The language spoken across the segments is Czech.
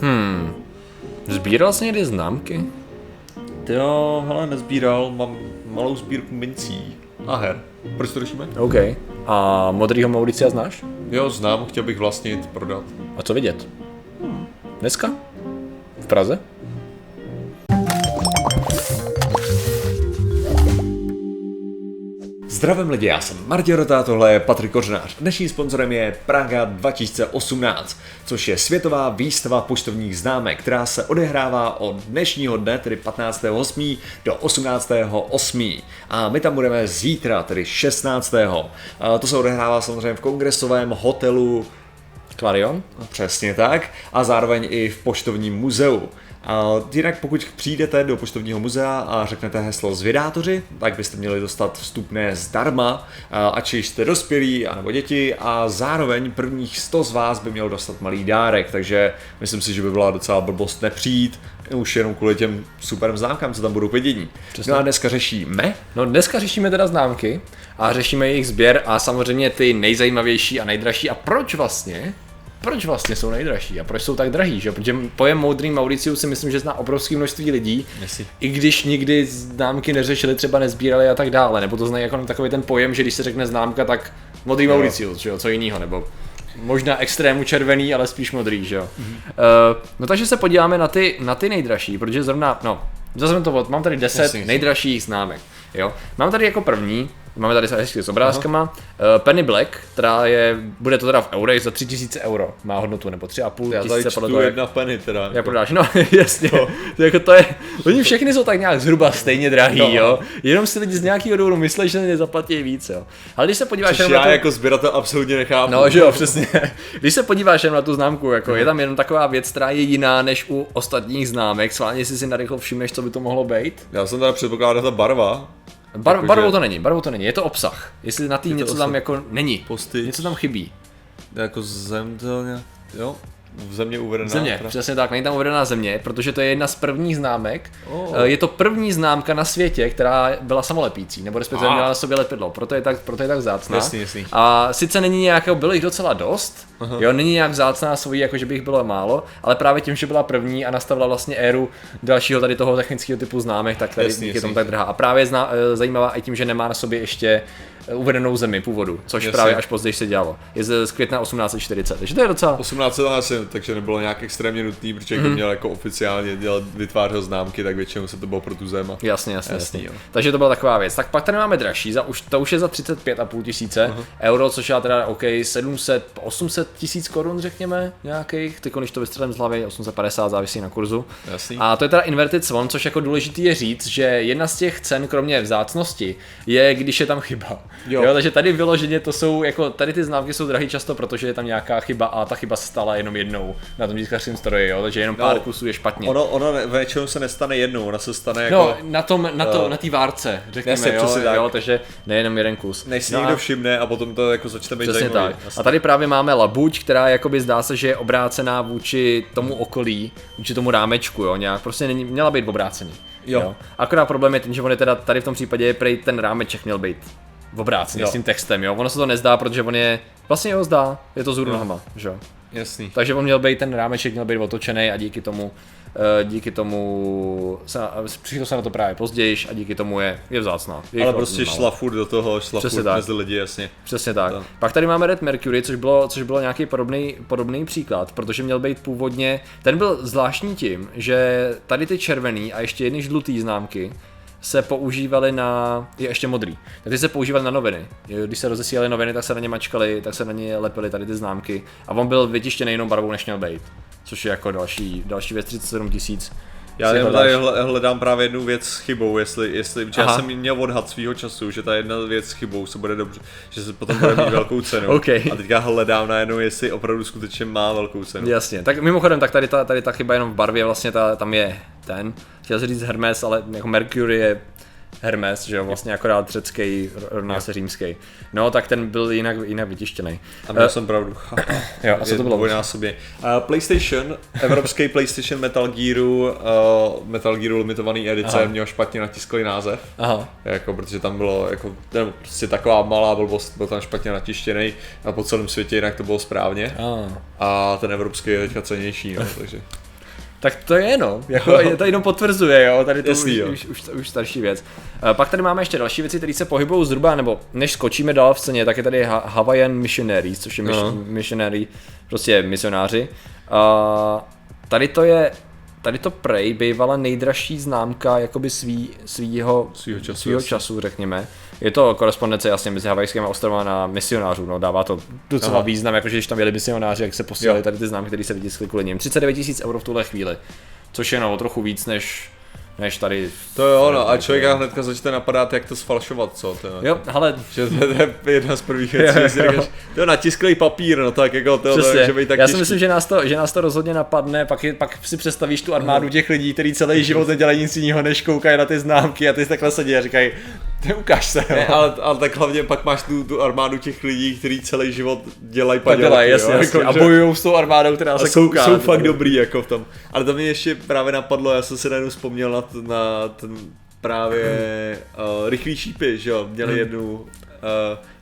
Hmm. Sbíral jsi někdy známky? Ty jo, hele, nezbíral, mám malou sbírku mincí a her. Proč to řešíme? OK. A modrýho Mauricia znáš? Jo, znám, chtěl bych vlastnit, prodat. A co vidět? Dneska? V Praze? Zdravím lidi, já jsem Martin Rota, tohle je Patrik Kořenář. Dnešním sponzorem je Praga 2018, což je světová výstava poštovních známek, která se odehrává od dnešního dne, tedy 15.8. do 18.8. A my tam budeme zítra, tedy 16. A to se odehrává samozřejmě v kongresovém hotelu Clarion? Přesně tak. A zároveň i v poštovním muzeu. A jinak pokud přijdete do poštovního muzea a řeknete heslo zvědátoři, tak byste měli dostat vstupné zdarma, ať jste dospělí anebo děti a zároveň prvních 100 z vás by měl dostat malý dárek, takže myslím si, že by byla docela blbost nepřijít, už jenom kvůli těm super známkám, co tam budou k. No a dneska řešíme? No dneska řešíme teda známky a řešíme jejich sběr a samozřejmě ty nejzajímavější a nejdražší a proč vlastně proč vlastně jsou nejdražší a proč jsou tak drahý, že? Protože pojem moudrý Mauricius si myslím, že zná obrovské množství lidí, Jestli. i když nikdy známky neřešili, třeba nezbírali a tak dále, nebo to znají jako takový ten pojem, že když se řekne známka, tak modrý Jo. Mauricius, že jo, co jiného, nebo možná extrému červený, ale spíš modrý, že jo. Mhm. Uh, no takže se podíváme na ty, na ty nejdražší, protože zrovna, no, vezmeme to od, mám tady 10 Jasně, jasně. nejdražších známek, jo. Mám tady jako první, máme tady hezky s obrázkama, uh, Penny Black, která je, bude to teda v eurech za 3000 euro, má hodnotu, nebo 3,5 Já tady tisíce podle toho, jedna penny teda. jak prodáš, no jasně, to, jako to je, oni všechny jsou tak nějak zhruba stejně drahý, No. jo, jenom si lidi z nějakého důvodu myslí, že nezaplatí víc, jo. Ale když se podíváš Což jenom na já tu- jako sběratel absolutně nechápu. No, že jo, přesně. Když se podíváš jenom na tu známku, jako je tam jenom taková věc, která je jiná než u ostatních známek, sválně si si narychlo všimneš, co by to mohlo být. Já jsem teda předpokládal ta barva. Bar, Jakože- barvou to není, barvou to není, je to obsah. Jestli na tý něco tam jako není, Postyč. něco tam chybí. Jako zem to nějak, jo? V země uvedená. Země, teda. přesně tak, není tam uvedená země, protože to je jedna z prvních známek. Oh. Je to první známka na světě, která byla samolepící, nebo respektive Ah. měla na sobě lepidlo, proto je tak, proto je tak vzácná. Jasný, jasný. A sice není nějakého, bylo jich docela dost, jo, není nějak vzácná svojí, jako že by jich bylo málo, ale právě tím, že byla první a nastavila vlastně éru dalšího tady toho technického typu známek, tak tady Jasný, díky jasný. tomu tak drahá. A právě zná, eh, zajímavá i tím, že nemá na sobě ještě uvedenou zemi původu, což Jasný. právě až později se dělalo. Je z května 1840, takže to je docela 18 let asi, takže nebylo nějak extrémně nutný, protože Mhm. mm. měl jako oficiálně dělat, vytvářel známky, tak většinou se to bylo pro tu zem. Jasně, jasně, Jasný, jasně. jo. Takže to byla taková věc. Tak pak tady máme dražší, za, už, to už je za 35,5 tisíce uh-huh. euro, což já teda, OK, 700, 800 tisíc korun řekněme, nějakých, ty když to vystřelím z hlavy, 850 závisí na kurzu. Jasný. A to je teda Inverted Swan, což jako důležitý je říct, že jedna z těch cen, kromě vzácnosti, je, když je tam chyba. Jo. Jo. takže tady vyloženě to jsou, jako tady ty známky jsou drahé často, protože je tam nějaká chyba a ta chyba se stala jenom jednou na tom tiskařském stroji, jo, takže jenom pár No, kusů je špatně. Ono, ono většinou se nestane jednou, ona se stane jako... No, na tom, na to, eh, na té várce, řekněme, jasně, jo, tak. jo, takže nejenom jeden kus. Než si No někdo všimne a potom to jako začne být Přesně zajímavý. tak. A tady právě máme labuť, která jakoby zdá se, že je obrácená vůči tomu okolí, vůči tomu rámečku, jo, nějak prostě není, měla být obrácený. Jo. Akorát problém je ten, že on je teda tady v tom případě je prej ten rámeček měl být obrácený Jo. s tím textem, jo. Ono se to nezdá, protože on je, vlastně jo, zdá, je to z nohama, že jo. Jasný. Takže on měl být, ten rámeček měl být otočený a díky tomu, eh, díky tomu, se, přišlo se na to právě později a díky tomu je, je vzácná. Je Ale jich prostě málo. šla furt do toho, šla Přesně furt tak. mezi lidi, jasně. Přesně tak. To. Pak tady máme Red Mercury, což bylo, což bylo nějaký podobný, podobný příklad, protože měl být původně, ten byl zvláštní tím, že tady ty červený a ještě jedny žlutý známky se používaly na, je ještě modrý, tak ty se používaly na noviny. Když se rozesílaly noviny, tak se na ně mačkali, tak se na ně lepily tady ty známky a on byl vytištěný jinou barvou, než měl být. Což je jako další, další věc 37 tisíc. Já jenom tady hle- hledám právě jednu věc s chybou, jestli, jestli protože já jsem měl odhad svýho času, že ta jedna věc s chybou se bude dobře, že se potom bude mít velkou cenu. OK. A teďka hledám najednou, jestli opravdu skutečně má velkou cenu. Jasně, tak mimochodem, tak tady ta, tady ta chyba jenom v barvě, vlastně ta, tam je ten, chtěl jsem říct Hermes, ale jako Mercury je Hermes, že jo, vlastně akorát řecký, rovná se římský. No, tak ten byl jinak, jinak vytištěný. A měl Eh, jsem pravdu. Jo, a co to bylo? Dvojnásobně. Uh, PlayStation, evropský PlayStation Metal Gearu, uh, Metal Gearu limitovaný edice, Aha. Aha. měl špatně natisklý název. Aha, Jako, protože tam bylo jako, nebo prostě taková malá blbost, byl tam špatně natištěný a po celém světě jinak to bylo správně. a, A ten evropský je teďka cenější, no, takže Tak to je no, jako, je to jenom potvrzuje, jo, tady to Jasný, už, jo. už, už, už, starší věc. Eh, Pak tady máme ještě další věci, které se pohybují zhruba, nebo než skočíme dál v ceně, tak je tady Ha- Hawaiian Missionaries, což je No. mission, missionary, prostě misionáři. A tady to je, tady to Prey bývala nejdražší známka jakoby svý, svýho, Svýho času, svýho času, řekněme. Je to korespondence jasně mezi havajskými ostrovama na misionářů, no, dává to docela Aha. význam, jakože když tam jeli misionáři, jak se posílali Jo. tady ty známky, které se vytiskly kvůli nim. 39 tisíc euro v tuhle chvíli, což je no trochu víc než, než tady. To jo, no, a člověka hnedka začne napadat, jak to sfalšovat, co? To, Jo, ale Že to je jedna z prvních věcí, že si říkáš, to je natisklý papír, no tak jako to, to Přesně. být tak Já si myslím, že nás, to, že nás to rozhodně napadne, pak, je, pak si představíš tu armádu těch lidí, kteří celý život nedělají nic jiného, než koukají na ty známky a ty takhle sedí a říkají, ty ukáž se. Ne, Jo. ale, ale tak hlavně pak máš tu, tu armádu těch lidí, kteří celý život dělají Pak dělají, jasně, jo, jasně. jako, A bojují s tou armádou, která se jsou, kouká. jsou fakt dobrý jako v tom. Ale to mi ještě právě napadlo, já jsem si najednou vzpomněl na, t- na ten právě uh, rychlý šípy, že jo, měli jednu, uh,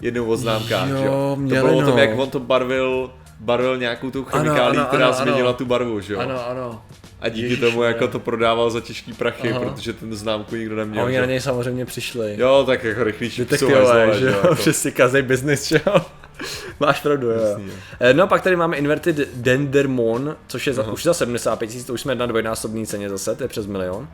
jednu o známkách, Jo, že jo. To bylo o tom, no. jak on to barvil, barvil nějakou tu chemikálí, ano, která ano, změnila ano. tu barvu, že jo. Ano, ano. A díky Ježiš, tomu jako to prodával za těžký prachy, Aha. protože ten známku nikdo A neměl. oni že? na něj samozřejmě přišli. Jo, tak jako jsou Detektivové, že jo, jako. přesně kazej business, že jo. Máš pravdu, jo. Jasný, jo. Eh, No pak tady máme Inverted Dendermon, což je za, už za 75 tisíc, to už jsme na dvojnásobné ceně zase, to je přes milion.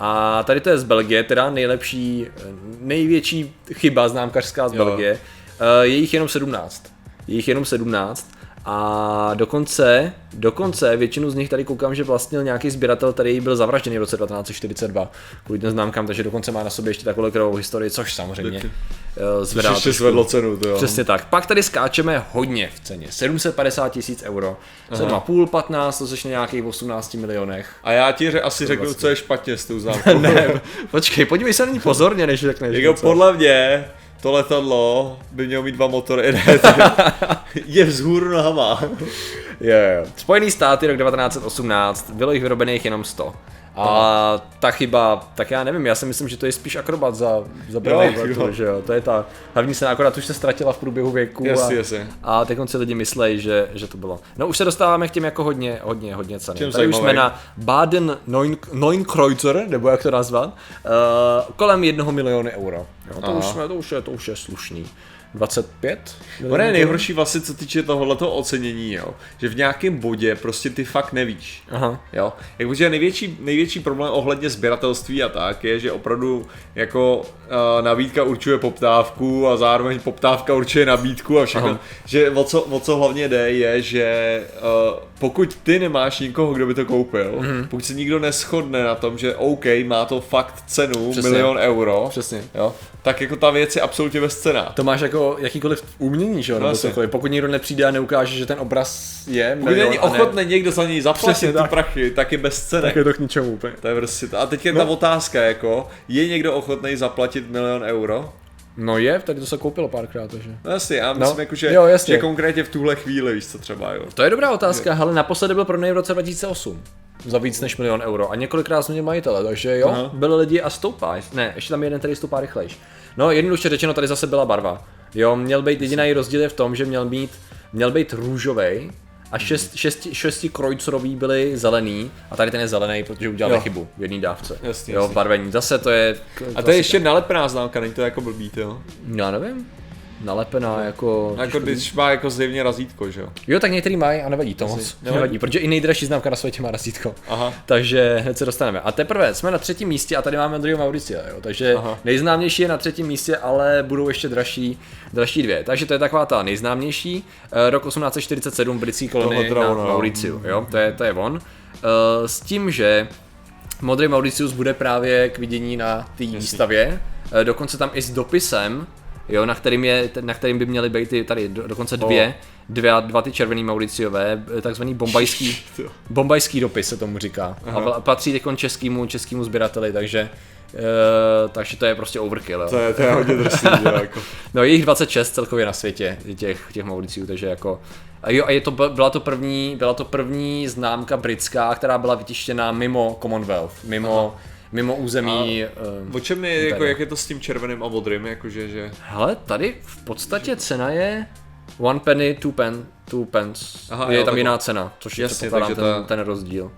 A tady to je z Belgie, teda nejlepší, eh, největší chyba známkařská z Jo. Belgie. Eh, Je jich jenom 17. Je jich jenom 17. A dokonce, dokonce většinu z nich tady koukám, že vlastnil nějaký sběratel, který byl zavražděný v roce 1942 kvůli těm známkám, takže dokonce má na sobě ještě takovou krvavou historii, což samozřejmě Tak- eh, Což zvedá ještě trošku- zvedlo cenu, to jo. Přesně tak. Pak tady skáčeme hodně v ceně. 750 tisíc euro. 7,5, 15, to což na nějakých 18 milionech. A já ti ře- asi řeknu, vlastně. co je špatně s tou známkou. ne, počkej, podívej se na ní pozorně, než řekneš. Jako podle mě to letadlo by mělo mít dva motory, ne, je vzhůru nohama. Jo, jo. Spojený státy rok 1918, bylo jich vyrobených jenom 100. A ta chyba, tak já nevím, já si myslím, že to je spíš akrobat za, za Jo, jo. že jo, to je ta hlavní cena, akorát už se ztratila v průběhu věku Jasně, a, jasně. a teď si lidi myslejí, že, že to bylo. No už se dostáváme k těm jako hodně, hodně, hodně ceny. Tady už jsme zajímavý? na Baden Neunkreuzer, nebo jak to nazvat, uh, kolem jednoho milionu euro. Jo, to, Aha. už jsme, to, už je, to už je slušný. 25? Ono je nejhorší vlastně, co týče tohoto ocenění, jo. Že v nějakém bodě prostě ty fakt nevíš. Aha. Jo, jakože největší, největší problém ohledně sběratelství a tak je, že opravdu jako uh, nabídka určuje poptávku a zároveň poptávka určuje nabídku a všechno. Aha. Že o co, o co hlavně jde je, že uh, pokud ty nemáš nikoho, kdo by to koupil, mm-hmm. pokud se nikdo neschodne na tom, že OK, má to fakt cenu Přesně. milion euro, Přesně. jo, tak jako ta věc je absolutně bezcená. To máš jako jakýkoliv umění, že jo? No nebo cokoliv. Pokud někdo nepřijde a neukáže, že ten obraz je Pokud není ochotný někdo za něj zaplatit ty tak. prachy, tak je bezcené. tak je to k ničemu úplně. To je prostě to. A teď je ta otázka, jako, je někdo ochotný zaplatit milion euro? No je, tady to se koupilo párkrát, takže. No jasně, já myslím, jako, že, Jo, jasně. že konkrétně v tuhle chvíli, víš co třeba, jo. To je dobrá otázka, ale naposledy byl prodej v roce 2008 za víc než milion euro a několikrát změnil majitele, takže jo, Aha. byli lidi a stoupá. Ne, ještě tam je jeden, který stoupá rychlejš. No, jednoduše řečeno, tady zase byla barva. Jo, měl být jediný rozdíl je v tom, že měl být, měl být růžový a šest, šesti, šesti krojcerový byly zelený a tady ten je zelený, protože udělali Jo. chybu v jedné dávce. Jasně, jo, jasně. v barvení. Zase to je... A to je ještě nalepená známka, není to jako blbý, jo. Já nevím. Nalepená jako... Jako když má jako zjevně razítko, že jo. Jo, tak některý mají a nevadí to moc. Nevadí. Nevadí, protože i nejdražší známka na světě má razítko. Aha. Takže hned se dostaneme. A teprve jsme na třetím místě a tady máme Andrew Mauricia, jo. Takže Aha. nejznámější je na třetím místě, ale budou ještě dražší, dražší dvě. Takže to je taková ta nejznámější. Eh, Rok 1847 britský Toho na jo. Mauriciu, jo. To je, to je on. Eh, S tím, že Modrý Mauricius bude právě k vidění na té výstavě. Eh, Dokonce tam i s dopisem, jo, na kterým, je, na kterým by měly být ty, tady do, dokonce dvě, dvě, dva ty červený Mauriciové, takzvaný bombajský, bombajský dopis se tomu říká. A vla- patří teď českému, českému sběrateli, takže Uh, takže to je prostě overkill. Jo. To je, to je hodně drsný, jako. No je jich 26 celkově na světě, těch, těch Mauriciů, takže jako... A jo, a je to, byla to první, byla to první známka britská, která byla vytištěna mimo Commonwealth, mimo, mimo území... O Uh, čem je, jako, jak je to s tím červeným a modrým, jakože, že... hele, tady v podstatě cena je one penny, two, pen, two pence. Aha, je jo, tam tak- jiná cena, což je Jasně, ten, ta- ten rozdíl.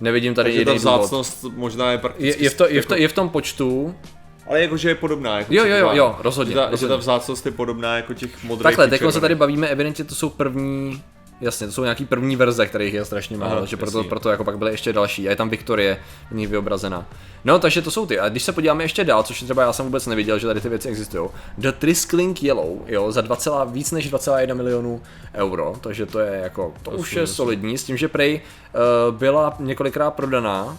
Nevidím tady Takže ta jiný důvod. vzácnost možná je prakticky... Je, je, v to, je, v to, je v tom počtu, Ale jakože je podobná. Jako Jo, jo, jo, jo, rozhodně, Že ta, že rozhodně. ta vzácnost je podobná jako těch modrých. Takhle, teď se tady bavíme, evidentně to jsou první, jasně, to jsou nějaký první verze, kterých je strašně málo, Aha, že proto, jasný. proto jako pak byly ještě další a je tam Viktorie v ní vyobrazená. No, takže to jsou ty. A když se podíváme ještě dál, což třeba já jsem vůbec neviděl, že tady ty věci existují. The Triskling Yellow, jo, za 2, víc než 2,1 milionů euro, takže to je jako, to už je solidní, s tím, že Prej uh, byla několikrát prodaná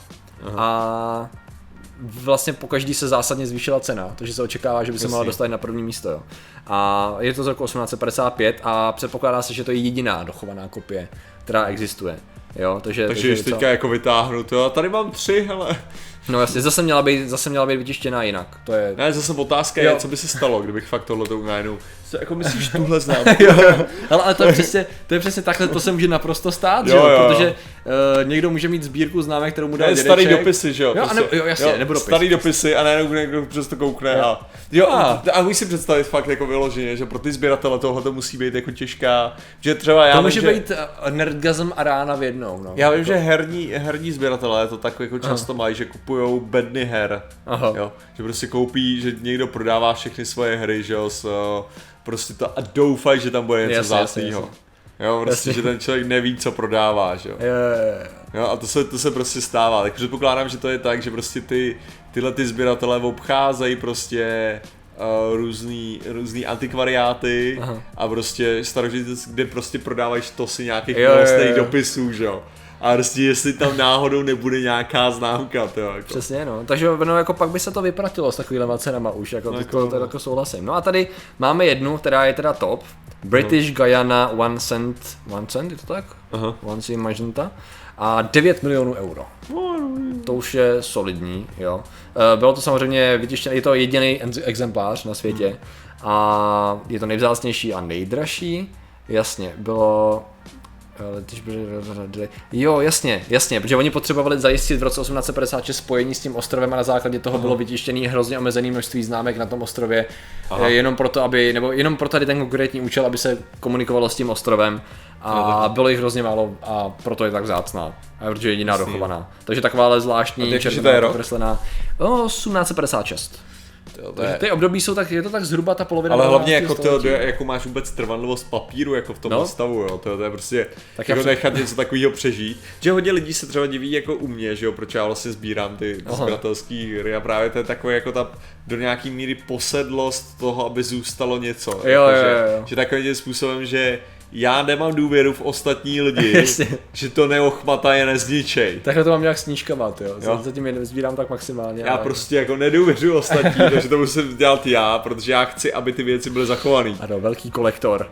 a vlastně po každý se zásadně zvýšila cena, takže se očekává, že by se mohla dostat na první místo. Jo. A je to z roku 1855 a předpokládá se, že to je jediná dochovaná kopie, která existuje. Jo, takže, Takže docela- teďka jako vytáhnu to, a tady mám tři, hele. No jasně, zase měla být, zase měla být vytištěná jinak. To je... Ne, zase otázka Jo. je, co by se stalo, kdybych fakt tohle to najednou... Co, jako myslíš tuhle znám? Ale, ale to, je přesně, to je přesně takhle, to se může naprosto stát, Jo, že jo? jo, jo. Protože uh, někdo může mít sbírku známek, kterou mu dal Ne, dědeček. starý dopisy, že jo? Jo, nebo- jo, jasně, nebo dopis. Starý dopisy a najednou někdo přes to koukne Jo. a... Jo, A. a, můžu si představit fakt jako vyloženě, že pro ty sběratele tohle to musí být jako těžká, že třeba já To vím, může že, být uh, nerdgasm a rána v jednou. No. Já vím, že herní, herní sběratelé to tak jako často mají, že kupují bedny her. Aha. Jo, že prostě koupí, že někdo prodává všechny svoje hry, že jo, s, eh, prostě to a doufají, že tam bude něco Jasně, jasně, jasně. Jo, prostě, Jasně. že ten člověk neví, co prodává, že jo. Je, je, je. Jo, a to se, to se prostě stává. Tak předpokládám, že to je tak, že prostě ty, tyhle ty sběratelé obcházejí prostě uh, různý, různý antikvariáty Aha. a prostě starožitec, kde prostě prodávají si nějakých milostných dopisů, že jo. A prostě jestli tam náhodou nebude nějaká známka, to jako. Přesně, no. Takže no, jako pak by se to vypratilo s takovýhlema cenama už, jako, No, to, jako- to, to, jako souhlasím. No a tady máme jednu, která je teda top. British Guyana One Cent, One Cent, je to tak? Aha. One Cent Magenta. A 9 milionů euro. To už je solidní, jo. Eh, Bylo to samozřejmě vytištěné, je to jediný exemplář na světě. A je to nejvzácnější a nejdražší. Jasně, bylo ale když byli... Jo, jasně, jasně, protože oni potřebovali zajistit v roce 1856 spojení s tím ostrovem a na základě toho bylo vytištěný hrozně omezený množství známek na tom ostrově, Aha. eh, jenom proto, aby, nebo jenom pro tady ten konkrétní účel, aby se komunikovalo s tím ostrovem a bylo jich hrozně málo a proto je tak vzácná. A protože je jediná Jasný. dochovaná. Takže takováhle zvláštní červená. O, 1856. Jo, to je... ty období jsou tak, je to tak zhruba ta polovina Ale hlavně 19. jako, to, století. jako máš vůbec trvanlivost papíru jako v tom No. stavu, jo, to, to je prostě Tak já jako před- nechat něco takového přežít. Že hodně lidí se třeba diví jako u mě, že jo, proč já vlastně sbírám ty Aha. sběratelské hry a právě to je takové jako ta do nějaký míry posedlost toho, aby zůstalo něco. Jo, jako, jo, že, jo, jo. že takovým způsobem, že já nemám důvěru v ostatní lidi, Jasně. že to neochmata je nezničej. Takhle to mám nějak snížkovat, jo. Jo. Zatím je sbírám tak maximálně. Já ale- prostě jako nedůvěřuji ostatní, takže to musím dělat já, protože já chci, aby ty věci byly zachované. Ano, velký kolektor.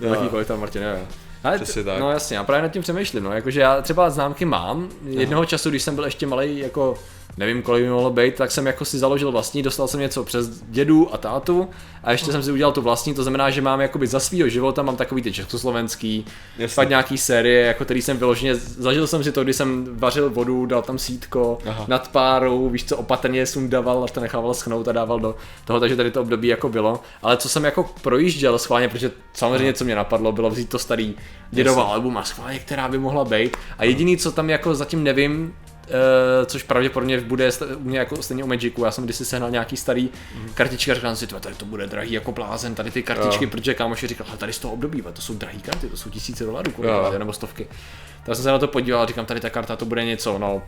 Jo. Velký kolektor, Martin, jo. Ale Přesně tak. No jasně, já právě nad tím přemýšlím, no, jakože já třeba známky mám, jednoho času, když jsem byl ještě malý, jako nevím, kolik by mohlo být, tak jsem jako si založil vlastní, dostal jsem něco přes dědu a tátu a ještě jsem si udělal tu vlastní, to znamená, že mám jakoby za svýho života mám takový ty československý, Jasně. fakt nějaký série, jako který jsem vyloženě, zažil jsem si to, když jsem vařil vodu, dal tam sítko Aha. nad párou, víš co, opatrně sundaval a to nechával schnout a dával do toho, takže tady to období jako bylo, ale co jsem jako projížděl schválně, protože samozřejmě co mě napadlo, bylo vzít to starý dědova album a schválně, která by mohla být a jediný, co tam jako zatím nevím, Uh, což pravděpodobně bude u mě jako stejně u Magicu, já jsem kdysi sehnal nějaký starý kartičky a říkal jsem si, "Tyhle, tady to bude drahý jako blázen, tady ty kartičky, Jo. protože kámoši říkal, "Hele, tady z toho období, to jsou drahý karty, to jsou tisíce dolarů, kolik, nebo stovky. Tak jsem se na to podíval a říkám, tady ta karta to bude něco, no,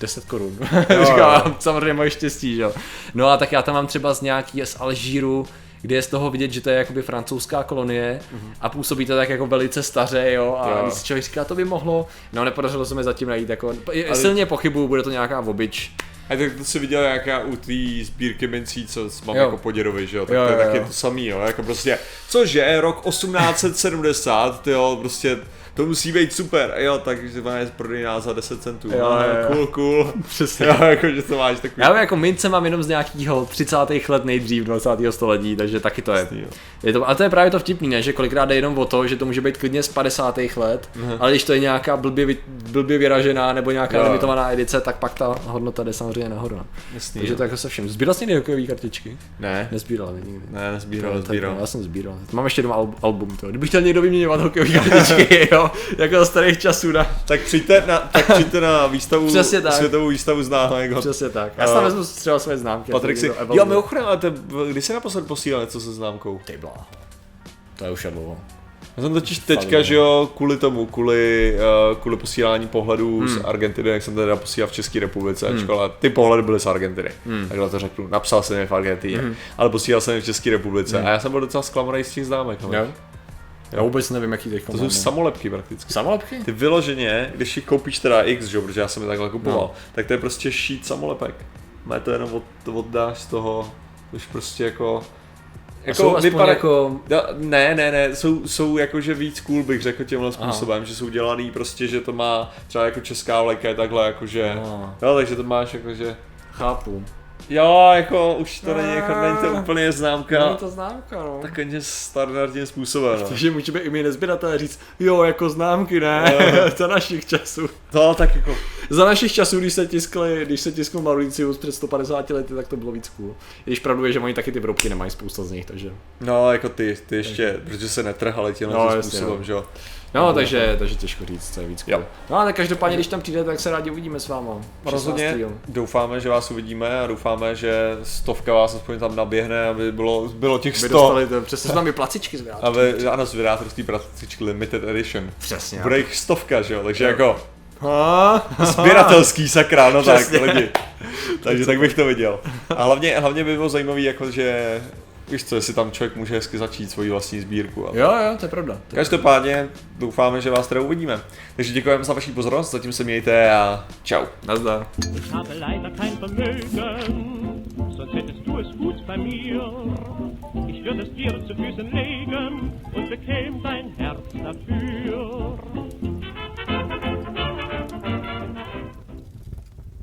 10 korun. říkám, samozřejmě moje štěstí, že jo. No a tak já tam mám třeba z nějaký z Alžíru, kde je z toho vidět, že to je jakoby francouzská kolonie a působí to tak jako velice staře, jo, a Jo. když si člověk říká, to by mohlo, no nepodařilo se mi zatím najít, jako, Ale- silně pochybuju, bude to nějaká obič. A tak to si viděl jak já u té sbírky mincí, co mám Jo. jako po dědovi, že jo, tak Jo, to je jo, taky jo. to samý, jo, jako prostě, cože, rok 1870, jo, prostě, to musí být super, jo, takže máš prodejná za 10 centů, Jo, Aha, jo, jo. cool, cool, Přesně. jo, jako, že to máš takový, Já mám jako mince mám jenom z nějakého 30. let nejdřív 20. století, takže taky to je. jo. je to, a to je právě to vtipný, ne? že kolikrát jde jenom o to, že to může být klidně z 50. let, ale když to je nějaká blbě, blbě vyražená nebo nějaká Jo. limitovaná edice, tak pak ta hodnota jde samozřejmě nahoru. no. Jasný, Takže jo. to jako se vším. Sbíral jsi někdy kartičky? ne, Nezbíral nikdy. ne, nezbíral, No, tak nezbíral. Já jsem sbíral. Mám ještě doma al- album. To. Kdybych chtěl někdo vyměňovat hokejové kartičky, jo, jo, jako za starých časů, na. Tak přijďte na, tak přijďte na výstavu, Přesně tak. světovou výstavu známek. Přesně tak. Já tam vezmu třeba své známky. Patrik si, jo, mimochodem, ale te, kdy jsi naposled posílal něco se známkou? Ty blá. To je už dlouho. Já jsem totiž teďka, že jo, kvůli tomu, kvůli, uh, kvůli posílání pohledů hmm. z Argentiny, jak jsem teda posílal v České republice, hmm. ale ty pohledy byly z Argentiny, hmm. takhle to řeknu. Napsal jsem je v Argentině, hmm. ale posílal jsem je v České republice hmm. a já jsem byl docela zklamaný z těch známek. no. Jo? Já vůbec nevím, jaký teď To jsou samolepky prakticky. Samolepky? Ty vyloženě, když ji koupíš teda X, že protože já jsem je takhle kupoval, no. tak to je prostě šít samolepek. Má to jenom od, to oddáš z toho, už prostě jako... Jako jsou aspoň jako... No, ne, ne, ne, jsou, jsou jakože víc cool bych řekl tímhle způsobem, Aha. že jsou dělaný prostě, že to má třeba jako česká vlajka je takhle jakože, Aha. jo, takže to máš jakože, Chápu. Jo, jako už to není, jako není to úplně známka, Není to známka, no. takovým standardním způsobem, no. Takže můžeme i my nezběratelé říct, jo, jako známky, ne, za našich časů. No, tak jako, Za našich časů, když se tiskli, když se tiskl Mauritius před 150 lety, tak to bylo víc cool. Když pravdu je, že oni taky ty vrobky nemají spousta z nich, takže. no, jako ty, ty ještě, protože se netrhali No, no, jasně, způsobem, no. že jo. No, takže, takže těžko říct, co je víc cool. Jo. No, ale každopádně, když tam přijde, tak se rádi uvidíme s váma. Rozhodně 16. doufáme, že vás uvidíme a doufáme, že stovka vás aspoň tam naběhne, aby bylo, bylo těch By 100. dostali to, přesně s námi placičky z Aby, ano, z prakticky limited edition. Přesně. Bude jich stovka, že jo, takže jako Ha, sběratelský sakra, no tak Přesně. lidi. Takže tak bych to viděl. A hlavně, hlavně by bylo zajímavý, jako že Víš co, jestli tam člověk může hezky začít svoji vlastní sbírku. Ale... Jo, jo, to je pravda. To je Každopádně doufáme, že vás teda uvidíme. Takže děkujeme za vaši pozornost, zatím se mějte a čau. Nazdar. Ich habe leider kein Vermögen, sonst hättest du es gut bei mir. Ich würde es dir zu Füßen legen und bekäm dein Herz dafür.